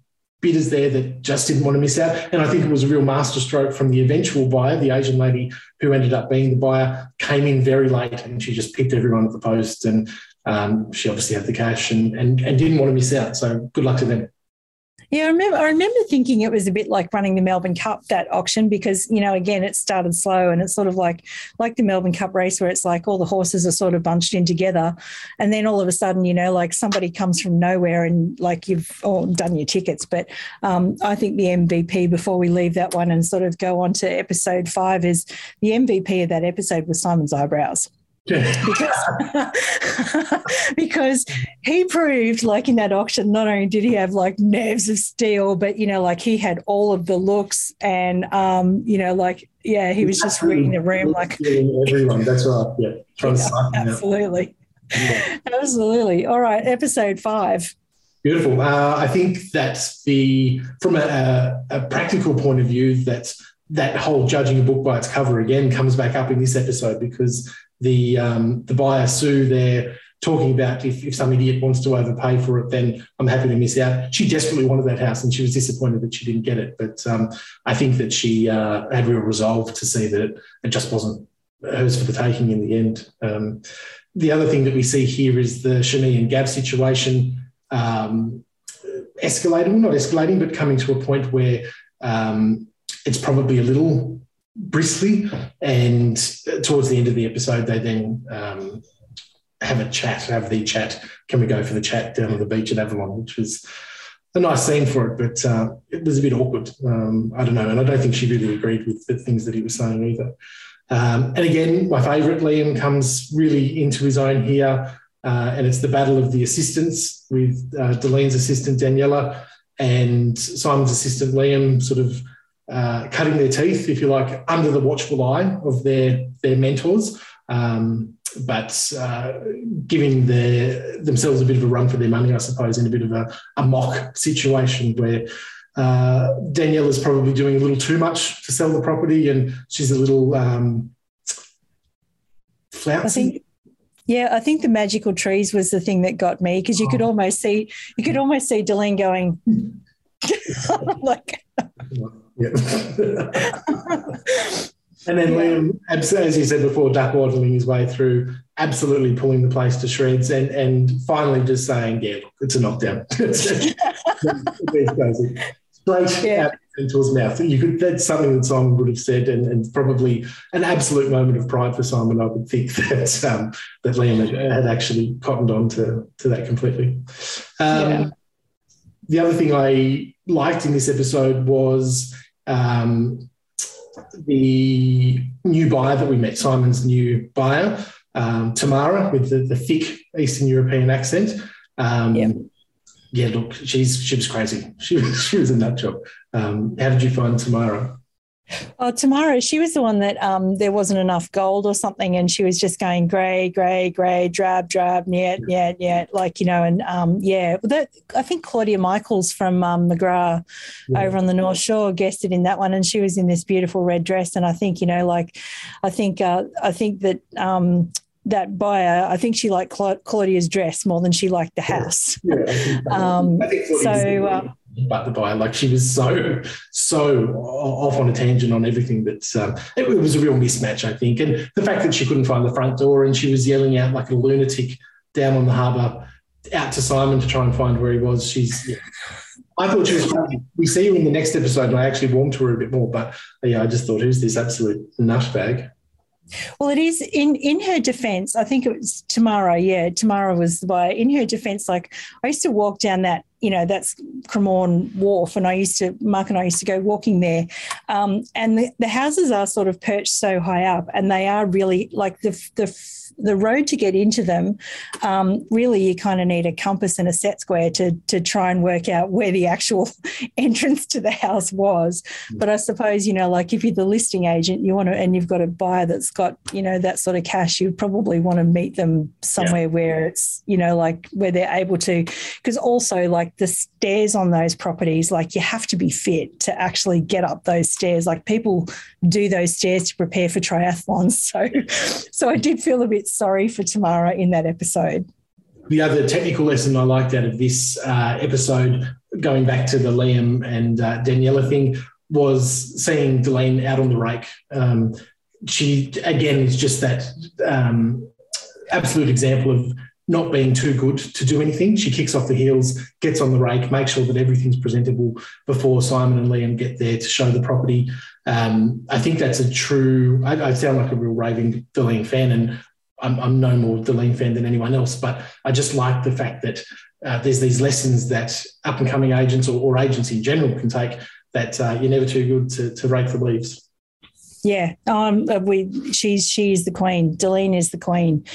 bidders there that just didn't want to miss out. And I think it was a real masterstroke from the eventual buyer, the Asian lady who ended up being the buyer, came in very late and she just picked everyone at the post. And um, she obviously had the cash and, and, and didn't want to miss out. So good luck to them. Yeah, I remember. I remember thinking it was a bit like running the Melbourne Cup that auction because you know again it started slow and it's sort of like like the Melbourne Cup race where it's like all the horses are sort of bunched in together, and then all of a sudden you know like somebody comes from nowhere and like you've all done your tickets. But um, I think the MVP before we leave that one and sort of go on to episode five is the MVP of that episode was Simon's eyebrows because because he proved like in that auction not only did he have like nerves of steel but you know like he had all of the looks and um you know like yeah he was just reading the room like everyone that's right yeah, yeah absolutely. Yeah. absolutely. All right episode five. Beautiful. Uh, i think that's the from a, a practical point of view that that whole judging a book by its cover again comes back up in this episode because the um, the buyer Sue there talking about if, if some idiot wants to overpay for it, then I'm happy to miss out. She desperately wanted that house and she was disappointed that she didn't get it. But um, I think that she uh, had real resolve to see that it, it, just wasn't hers for the taking in the end. Um, the other thing that we see here is the Shani and Gab situation um, escalating, not escalating, but coming to a point where um, it's probably a little briskly. And towards the end of the episode, they then um, have a chat, have the chat. Can we go for the chat down on the beach at Avalon, which was a nice scene for it, but uh, it was a bit awkward. Um, I don't know, and I don't think she really agreed with the things that he was saying either. Um, and again, my favourite Liam comes really into his own here, uh, and it's the battle of the assistants with uh, assistant Daniela and Simon's assistant Liam, sort of uh, cutting their teeth, if you like, under the watchful eye of their their mentors. Um, but uh, giving their, themselves a bit of a run for their money, I suppose, in a bit of a, a mock situation where uh, Danielle is probably doing a little too much to sell the property, and she's a little um, flouncy. I think, yeah, I think the magical trees was the thing that got me because you oh. could almost see you could almost see D'Leanne going like. yeah. And then. Liam, as you said before, duck waddling his way through, absolutely pulling the place to shreds, and and finally just saying, "Yeah, look, it's a knockdown." Straight yeah. out into his mouth. You could. That's something that Simon would have said, and, and probably an absolute moment of pride for Simon. I would think that um, that Liam had, had, actually cottoned on to, to that completely. Um, yeah. The other thing I liked in this episode was. Um, the new buyer that we met, Simon's new buyer, um, Tamara, with the, the, thick Eastern European accent. Um, yeah. yeah, look, she's she was crazy. She was she was a nut job. Um, how did you find Tamara? Oh, Tamara, she was the one that um, there wasn't enough gold or something, and she was just going grey, grey, grey, drab, drab, yeah, yeah, yeah, like you know, and um, yeah, that I think Claudia Michaels from um, McGrath yeah. over on the North Shore guested in that one, and she was in this beautiful red dress, and I think you know, like, I think uh, I think that um, that buyer, I think she liked Claudia's dress more than she liked the house. Yeah, I think, um, I think so. But the buyer, like she was so so off on a tangent on everything that um, it, it, was a real mismatch, I think. And the fact that she couldn't find the front door and she was yelling out like a lunatic down on the harbour out to Simon to try and find where he was. She's yeah. I thought she was. We see her in the next episode, and I actually warmed to her a bit more. But yeah, I just thought, who's this absolute nutbag? Well, it is in in her defense. I think it was Tamara. Yeah, Tamara was the. In her defense, like I used to walk down that, you know, that's Cremorne Wharf, and I used to Mark and I used to go walking there, um, and the, the houses are sort of perched so high up, and they are really like the the the road to get into them, um, really, you kind of need a compass and a set square to to try and work out where the actual entrance to the house was. Mm. But I suppose you know, like if you're the listing agent, you want to, and you've got a buyer that's got you know that sort of cash, you probably want to meet them somewhere yeah. where it's you know like where they're able to, because also like the stairs on those properties, like you have to be fit to actually get up those stairs. Like people do those stairs to prepare for triathlons, so so I did feel a bit bit sorry for Tamara in that episode. The other technical lesson I liked out of this uh, episode, going back to the Liam and uh, Daniela thing, was seeing D'Leanne out on the rake. Um, she, again, is just that um, absolute example of not being too good to do anything. She kicks off the heels, gets on the rake, makes sure that everything's presentable before Simon and Liam get there to show the property. Um, I think that's a true, I, I, sound like a real raving D'Leanne fan, and I'm, I'm no more D'Leanne fan than anyone else, but I just like the fact that uh, there's these lessons that up and coming agents or, or, agents in general can take that uh, you're never too good to, to rake the leaves. Yeah, um, uh, we she's she's the queen. D'Leanne is the queen.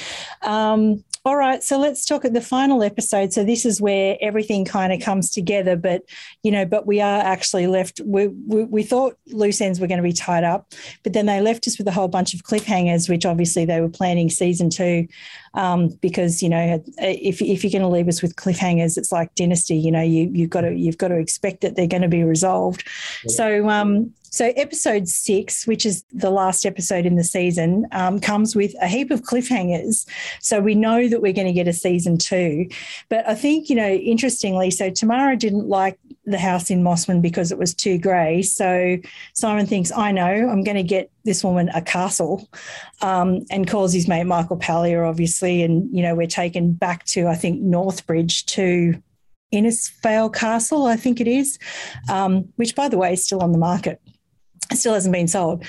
Um, all right, so let's talk at the final episode. So this is where everything kind of comes together, but you know, but we are actually left. We, we, we thought loose ends were going to be tied up, but then they left us with a whole bunch of cliffhangers, which obviously they were planning season two, um, because you know, if if you're going to leave us with cliffhangers, it's like Dynasty. You know, you you've got to you've got to expect that they're going to be resolved. Yeah. So um, so, episode six, which is the last episode in the season, um, comes with a heap of cliffhangers. So, we know that we're going to get a season two. But I think, you know, interestingly, so Tamara didn't like the house in Mosman because it was too grey. So, Simon thinks, I know, I'm going to get this woman a castle um, and calls his mate Michael Pallier, obviously. And, you know, we're taken back to, I think, Northbridge to Innisfail Castle, I think it is, um, which, by the way, is still on the market still hasn't been sold.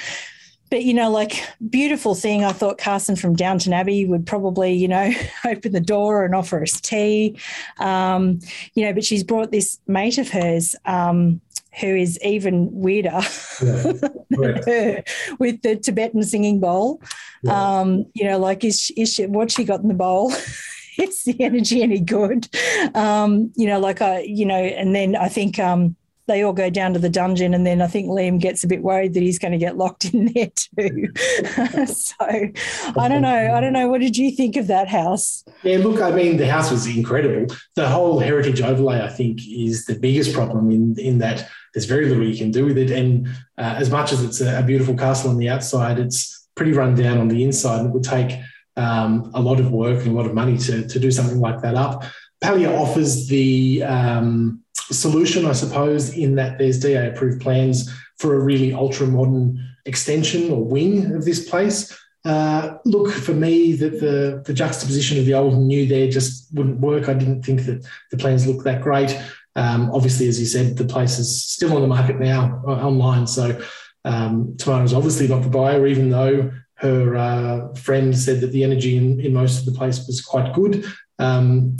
but you know, like beautiful thing. I thought Carson from Downton Abbey would probably, you know, open the door and offer us tea. Um, you know, but she's brought this mate of hers. Um, who is even weirder yeah, with the Tibetan singing bowl. Yeah. Um, you know, like is, is she, what she got in the bowl? is the energy any good? Um, you know, like I, you know, and then I think um, they all go down to the dungeon, and then I think Liam gets a bit worried that he's going to get locked in there too. so I don't know. I don't know. What did you think of that house? Yeah, look, I mean, the house was incredible. The whole heritage overlay, I think, is the biggest problem in in that there's very little you can do with it, and uh, as much as it's a, a beautiful castle on the outside, it's pretty run down on the inside, it would take um, a lot of work and a lot of money to, to do something like that up. Pallier offers the um, solution, I suppose, in that there's DA approved plans for a really ultra modern extension or wing of this place. Uh, look, for me, that the, the juxtaposition of the old and new there just wouldn't work. I didn't think that the plans looked that great. Um, obviously, as you said, the place is still on the market now uh, online. So um, Tamara's obviously not the buyer, even though her uh, friend said that the energy in, in most of the place was quite good. Um,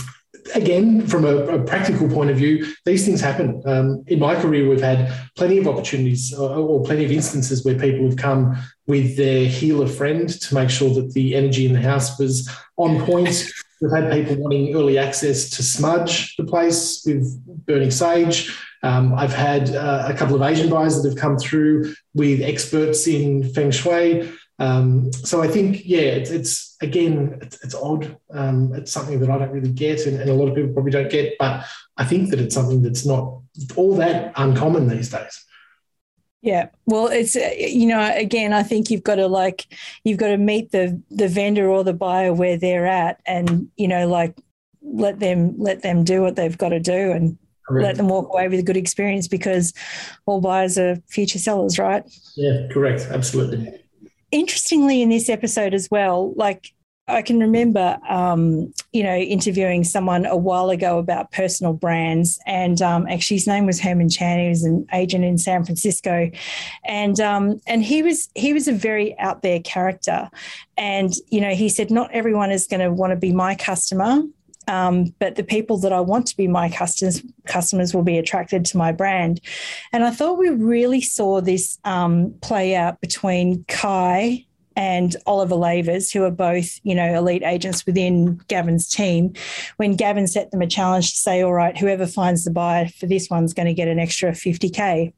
again, from a, a, practical point of view, these things happen. Um, in my career, we've had plenty of opportunities or, or, plenty of instances where people have come with their healer friend to make sure that the energy in the house was on point. We've had people wanting early access to smudge the place with burning sage. Um, I've had uh, a couple of Asian buyers that have come through with experts in feng shui. Um, so I think, yeah, it's, it's again, it's, it's odd. Um, it's something that I don't really get, and, and, a lot of people probably don't get. But I think that it's something that's not all that uncommon these days. Yeah, well, it's uh, you know, again, I think you've got to like you've got to meet the the vendor or the buyer where they're at, and you know, like let them let them do what they've got to do, and Correct. let them walk away with a good experience because all buyers are future sellers, right? Yeah, correct, absolutely interestingly, in this episode as well, like I can remember, um, you know, interviewing someone a while ago about personal brands, and um, actually his name was Herman Chan. He was an agent in San Francisco, and um, and he was he was a very out there character, and you know he said not everyone is going to want to be my customer, um, but the people that I want to be my customers customers will be attracted to my brand. And I thought we really saw this um, play out between Kai and Oliver Lavers, who are both, you know, elite agents within Gavin's team, when Gavin set them a challenge to say, all right, whoever finds the buyer for this one's going to get an extra 50K.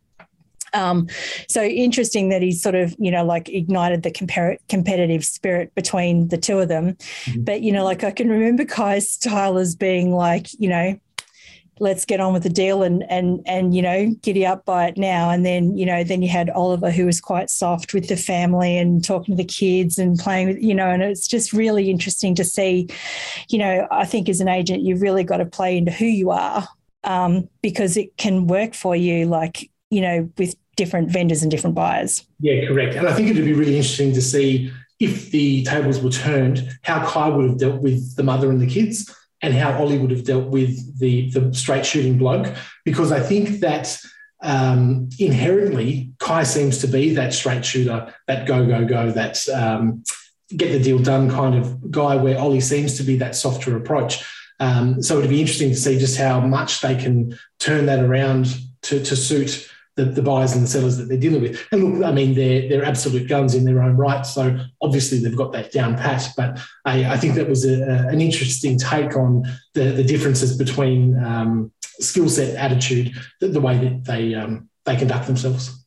Um, so interesting that he's sort of, you know, like ignited the compar- competitive spirit between the two of them. Mm-hmm. But, you know, like I can remember Kai's style as being like, you know, let's get on with the deal and and and you know giddy up by it now and then you know then you had oliver who was quite soft with the family and talking to the kids and playing with you know and it's just really interesting to see you know i think as an agent you've really got to play into who you are um, because it can work for you like you know with different vendors and different buyers. Yeah, correct. And I think it'd be really interesting to see if the tables were turned, how Kai would have dealt with the mother and the kids and how Ollie would have dealt with the, the straight shooting bloke. Because I think that um, inherently, Kai seems to be that straight shooter, that go, go, go, that um, get the deal done kind of guy, where Ollie seems to be that softer approach. Um, so it'd be interesting to see just how much they can turn that around to, to suit the, the buyers and the sellers that they're dealing with. And look, I mean, they're, they're absolute guns in their own right. So obviously they've got that down pat. But I, I think that was a, a, an interesting take on the, the differences between um, skill set, attitude, the, the, way that they, um, they conduct themselves.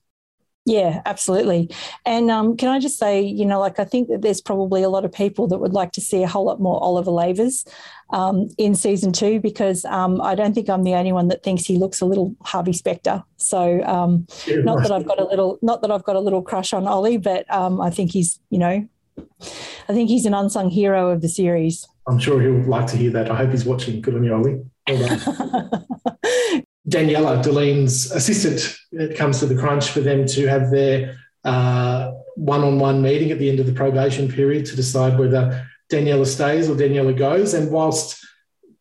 Yeah, absolutely. And um, can I just say, you know, like I think that there's probably a lot of people that would like to see a whole lot more Oliver Lavers um, in season two because um, I don't think I'm the only one that thinks he looks a little Harvey Specter. So um, yeah, not that I've got a little, not that I've got a little crush on Ollie, but um, I think he's, you know, I think he's an unsung hero of the series. I'm sure he'll like to hear that. I hope he's watching. Good on you, Ollie. Well Daniela, Delene's assistant, it comes to the crunch for them to have their uh, one-on-one meeting at the end of the probation period to decide whether Daniela stays or Daniela goes. And whilst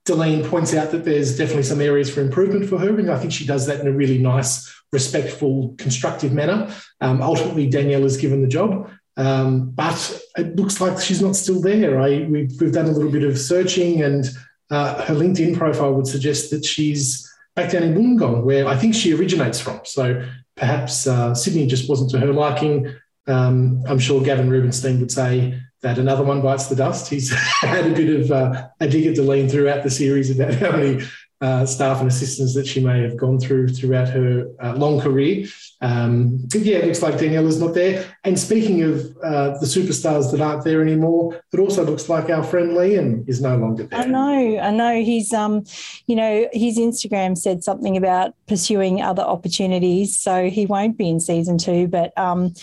D'Leanne points out that there's definitely some areas for improvement for her, and I think she does that in a really nice, respectful, constructive manner. Um, ultimately, Danielle is given the job, um, but it looks like she's not still there. I, we've, we've done a little bit of searching, and uh, her LinkedIn profile would suggest that she's back down in Wollongong, where I think she originates from. So perhaps uh, Sydney just wasn't to her liking. Um, I'm sure Gavin Rubinstein would say that another one bites the dust. He's had a bit of uh, a dig at D'Leanne throughout the series about how many uh, staff and assistants that she may have gone through throughout her uh, long career. Um, yeah, it looks like Danielle is not there. And speaking of uh, the superstars that aren't there anymore, it also looks like our friend Liam is no longer there. I know, I know. He's, um, you know, his Instagram said something about pursuing other opportunities, so he won't be in season two. But um,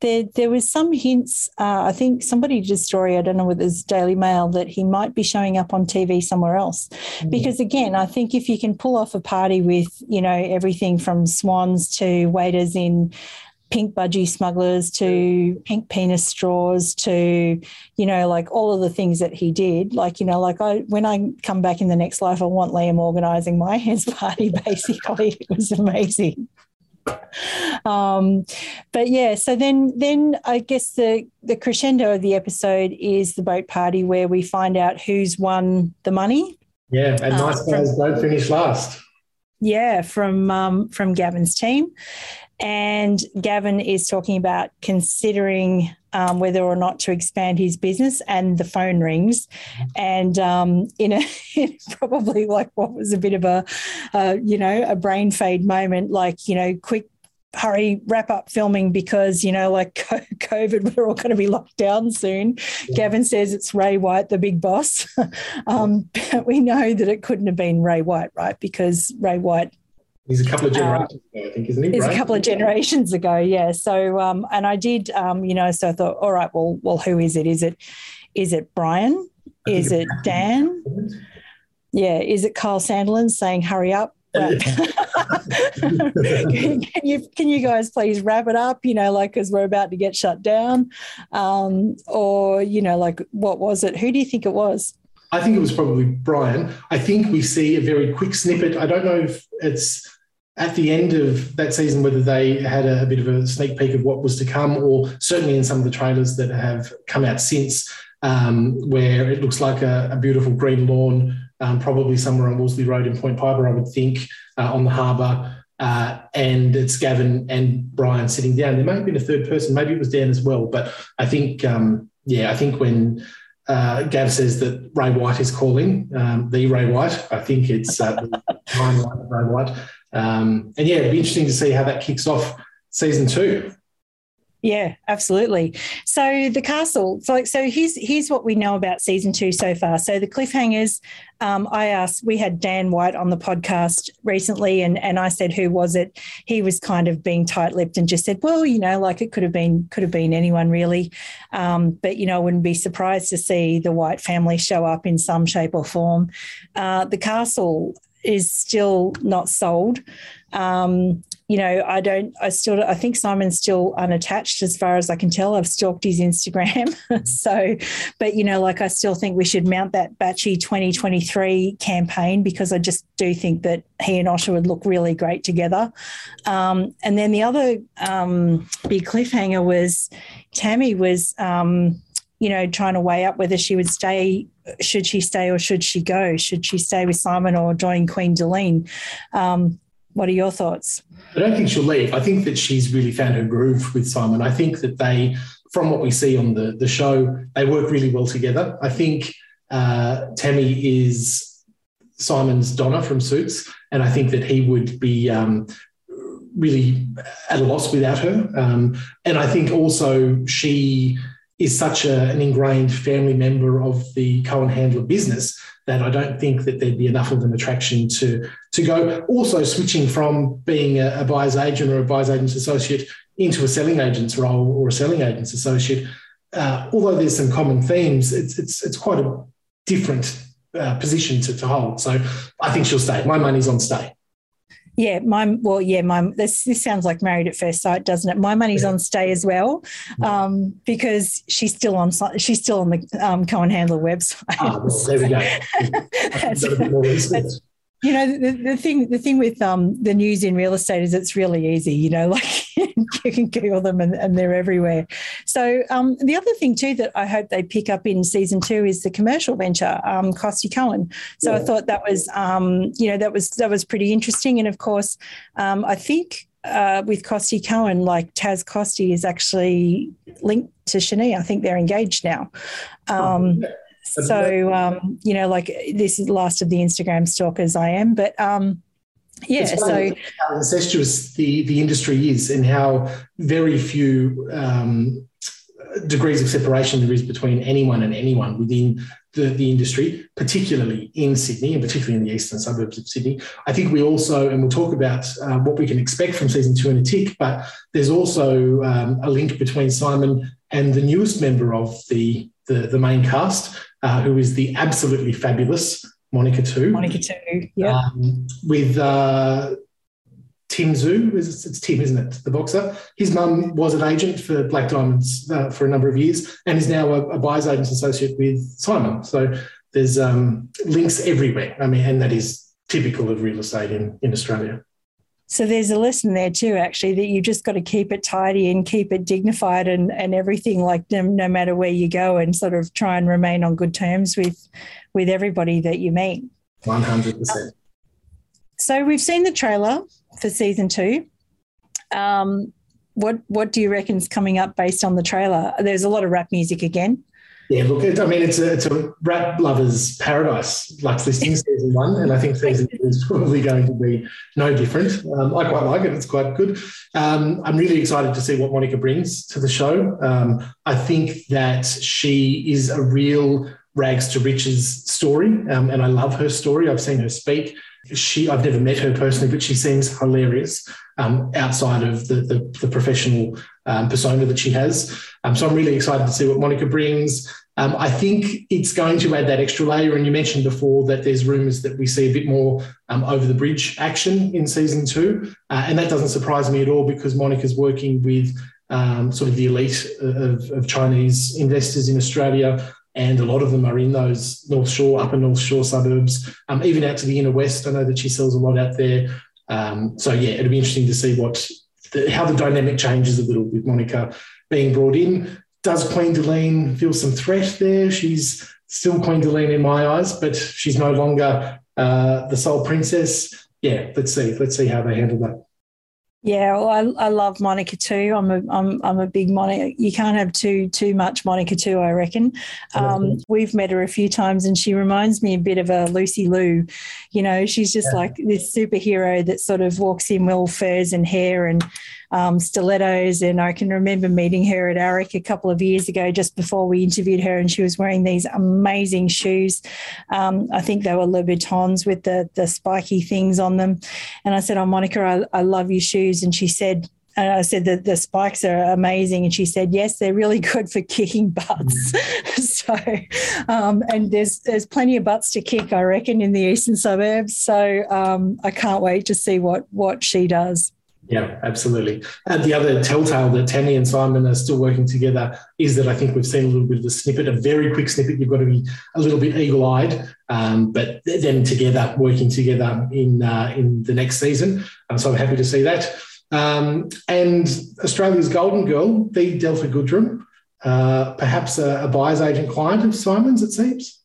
there there was some hints. Uh, I think somebody did a story. I don't know whether it's Daily Mail that he might be showing up on TV somewhere else. Mm-hmm. Because again, I think if you can pull off a party with you know everything from swans to waiters in pink budgie smugglers to pink penis straws to you know like all of the things that he did like you know like i when i come back in the next life i want liam organizing my hands party basically it was amazing um, but yeah, so then then I guess the the crescendo of the episode is the boat party where we find out who's won the money. Yeah, and uh, nice guys don't finish last. Yeah, from um, from Gavin's team, and Gavin is talking about considering um, whether or not to expand his business, and the phone rings, and um, in a probably like what was a bit of a, uh, you know, a brain fade moment, like you know, quick hurry wrap up filming because you know like covid we're all going to be locked down soon. Yeah. gavin says it's ray white the big boss. Um, but we know that it couldn't have been ray white right? Because ray white He's a couple of uh, generations uh, ago, I think, isn't he? He's right? a couple of generations ago, yeah. So, um, and I did, um, you know, so I thought, all right, well, well, who is it? Is it, is it Brian? Is it Dan? Yeah. Is it Kyle Sandilands saying, hurry up? can, you can you guys please wrap it up? You know, like because we're about to get shut down, um, or you know, like what was it? Who do you think it was? I think it was probably Brian. I think we see a very quick snippet. I don't know if it's at the end of that season whether they had a, a, bit of a sneak peek of what was to come, or certainly in some of the trailers that have come out since, um, where it looks like a, a beautiful green lawn, um, probably somewhere on Wolseley Road in Point Piper, I would think, uh, on the harbour. Uh, and it's Gavin and Brian sitting down. There may have been a third person, maybe it was Dan as well. But I think, um, yeah, I think when uh, Gav says that Ray White is calling, um, the Ray White, I think it's uh, Ray White. Um, and yeah, it'd be interesting to see how that kicks off season two. Yeah, absolutely. So the castle. So, like, so here's here's what we know about season two so far. So the cliffhangers. Um, I asked. We had Dan White on the podcast recently, and and I said, "Who was it?" He was kind of being tight-lipped and just said, "Well, you know, like it could have been could have been anyone really." Um, but you know, I wouldn't be surprised to see the White family show up in some shape or form. Uh, the castle is still not sold. Um, you know, I don't, I still, I think Simon's still unattached as far as I can tell. I've stalked his Instagram. so, but, you know, like I still think we should mount that Batchy 2023 campaign because I just do think that he and Osher would look really great together. Um, and then the other um, big cliffhanger was Tammy was, um, you know, trying to weigh up whether she would stay, should she stay or should she go? Should she stay with Simon or join Queen D'Leanne? Um, what are your thoughts? I don't think she'll leave. I think that she's really found her groove with Simon. I think that they, from what we see on the, the show, they work really well together. I think uh, Tammy is Simon's Donna from Suits, and I think that he would be um, really at a loss without her. Um, and I think also she is such a, an ingrained family member of the Cohen Handler business that I don't think that there'd be enough of an attraction to, to go. Also, switching from being a, a buyer's agent or a buyer's agent's associate into a selling agent's role or a selling agent's associate, uh, although there's some common themes, it's, it's, it's quite a different uh, position to, to hold. So I think she'll stay. My money's on stay. Yeah, my well, yeah, my this this sounds like married at first sight, doesn't it? My money's on stay as well, um, because she's still on she's still on the um, Cohen Handler website. Ah, well, there we go. that's, you know the, the thing the thing with um, the news in real estate is it's really easy you know like you can google them and, and they're everywhere so um, the other thing too that i hope they pick up in season two is the commercial venture um, Costi cohen so yeah. i thought that was um, you know that was that was pretty interesting and of course um, i think uh, with Costi Cohen, like Taz Costi is actually linked to Shani. I think they're engaged now. Um, oh, so um, you know, like this is the last of the Instagram stalkers I am, but um, yeah. So how incestuous the the industry is, and how very few um, degrees of separation there is between anyone and anyone within the, the industry, particularly in Sydney and particularly in the eastern suburbs of Sydney. I think we also, and we'll talk about uh, what we can expect from season two in a tick, but there's also um, a link between Simon and the newest member of the, the, the main cast, uh, who is the absolutely fabulous Monica Tu. Monica Tu, yeah. Um, with uh, Tim Tszyu, it's Tim, isn't it? The boxer. His mum was an agent for Black Diamonds uh, for a number of years and is now a, a buyer's agent associate with Simon. So there's um, links everywhere. I mean, and that is typical of real estate in, in Australia. So there's a lesson there too, actually, that you just got to keep it tidy and keep it dignified and, and everything, like no, no matter where you go, and sort of try and remain on good terms with with everybody that you meet. One hundred percent. So we've seen the trailer for season two. Um, what what do you reckon is coming up based on the trailer? There's a lot of rap music again. Yeah, look, I mean, it's a, it's a rap lover's paradise, Luxe listing season one, and I think season two is probably going to be no different. Um, I quite like it; it's quite good. Um, I'm really excited to see what Monica brings to the show. Um, I think that she is a real rags to riches story, um, and I love her story. I've seen her speak. She, I've never met her personally, but she seems hilarious um, outside of the, the, the professional um, persona that she has. Um, so I'm really excited to see what Monica brings. Um, I think it's going to add that extra layer. And you mentioned before that there's rumours that we see a bit more um, over the bridge action in season two. Uh, and that doesn't surprise me at all because Monica's working with um, sort of the elite of, of Chinese investors in Australia and a lot of them are in those North Shore, upper North Shore suburbs, um, even out to the inner west. I know that she sells a lot out there. Um, so yeah, it'll be interesting to see what the, how the dynamic changes a little with Monica being brought in. Does Queen D'Leanne feel some threat there? She's still Queen D'Leanne in my eyes, but she's no longer uh, the sole princess. Yeah, let's see. Let's see how they handle that. Yeah, well, I, I love Monica too. I'm a I'm I'm a big Monica. You can't have too too much Monica too. I reckon. Um, we've met her a few times, and she reminds me a bit of a Lucy Liu. You know, she's just yeah. like this superhero that sort of walks in well furs and hair and um, stilettos. And I can remember meeting her at AREC a couple of years ago, just before we interviewed her, and she was wearing these amazing shoes. Um, I think they were Louboutins with the the spiky things on them. And I said, "Oh, Monica, I, I love your shoes." And she said, and I said that the spikes are amazing. And she said, yes, they're really good for kicking butts. so, um, and there's there's plenty of butts to kick, I reckon, in the eastern suburbs. So um, I can't wait to see what what she does. Yeah, absolutely. And the other telltale that Tammy and Simon are still working together is that I think we've seen a little bit of a snippet, a very quick snippet. You've got to be a little bit eagle-eyed, um, but them together, working together in uh, in the next season. Um, so I'm happy to see that. Um, and Australia's golden girl, the Delta Goodrem, uh, perhaps a, a buyer's agent client of Simon's, it seems.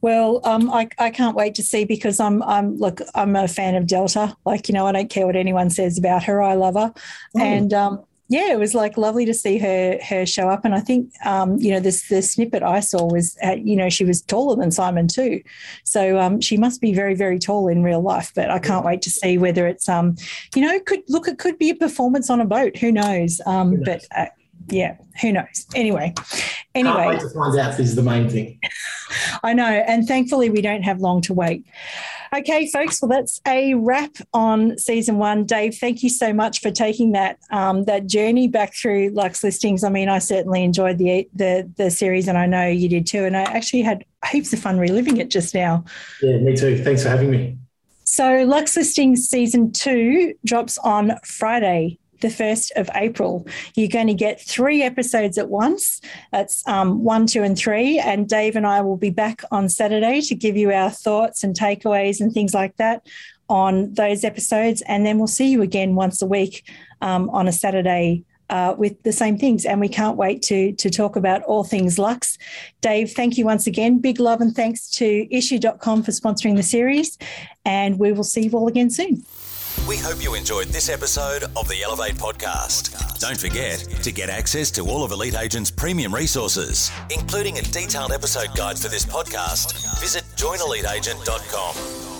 Well, um, I, I can't wait to see because I'm I'm look I'm a fan of Delta. Like you know, I don't care what anyone says about her. I love her, oh. and um, yeah, it was like lovely to see her her show up. And I think um, you know this the snippet I saw was at, you know she was taller than Simon too, so um, she must be very very tall in real life. But I can't wait to see whether it's um you know could look it could be a performance on a boat. Who knows? Um, but uh, yeah, who knows? Anyway, anyway, Can't wait to find out is the main thing. I know, and thankfully we don't have long to wait. Okay, folks. Well, that's a wrap on season one. Dave, thank you so much for taking that um, that journey back through Luxe listings. I mean, I certainly enjoyed the the the series, and I know you did too. And I actually had heaps of fun reliving it just now. Yeah, me too. Thanks for having me. So, Luxe Listings season two drops on Friday, the 1st of April. You're going to get three episodes at once. That's um, one, two, and three. And Dave and I will be back on Saturday to give you our thoughts and takeaways and things like that on those episodes. And then we'll see you again once a week um, on a Saturday uh, with the same things. And we can't wait to, to talk about all things Luxe. Dave, thank you once again. Big love and thanks to issuu.com for sponsoring the series. And we will see you all again soon. We hope you enjoyed this episode of the Elevate podcast. Don't forget to get access to all of Elite Agent's premium resources, including a detailed episode guide for this podcast. Visit joineliteagent.com.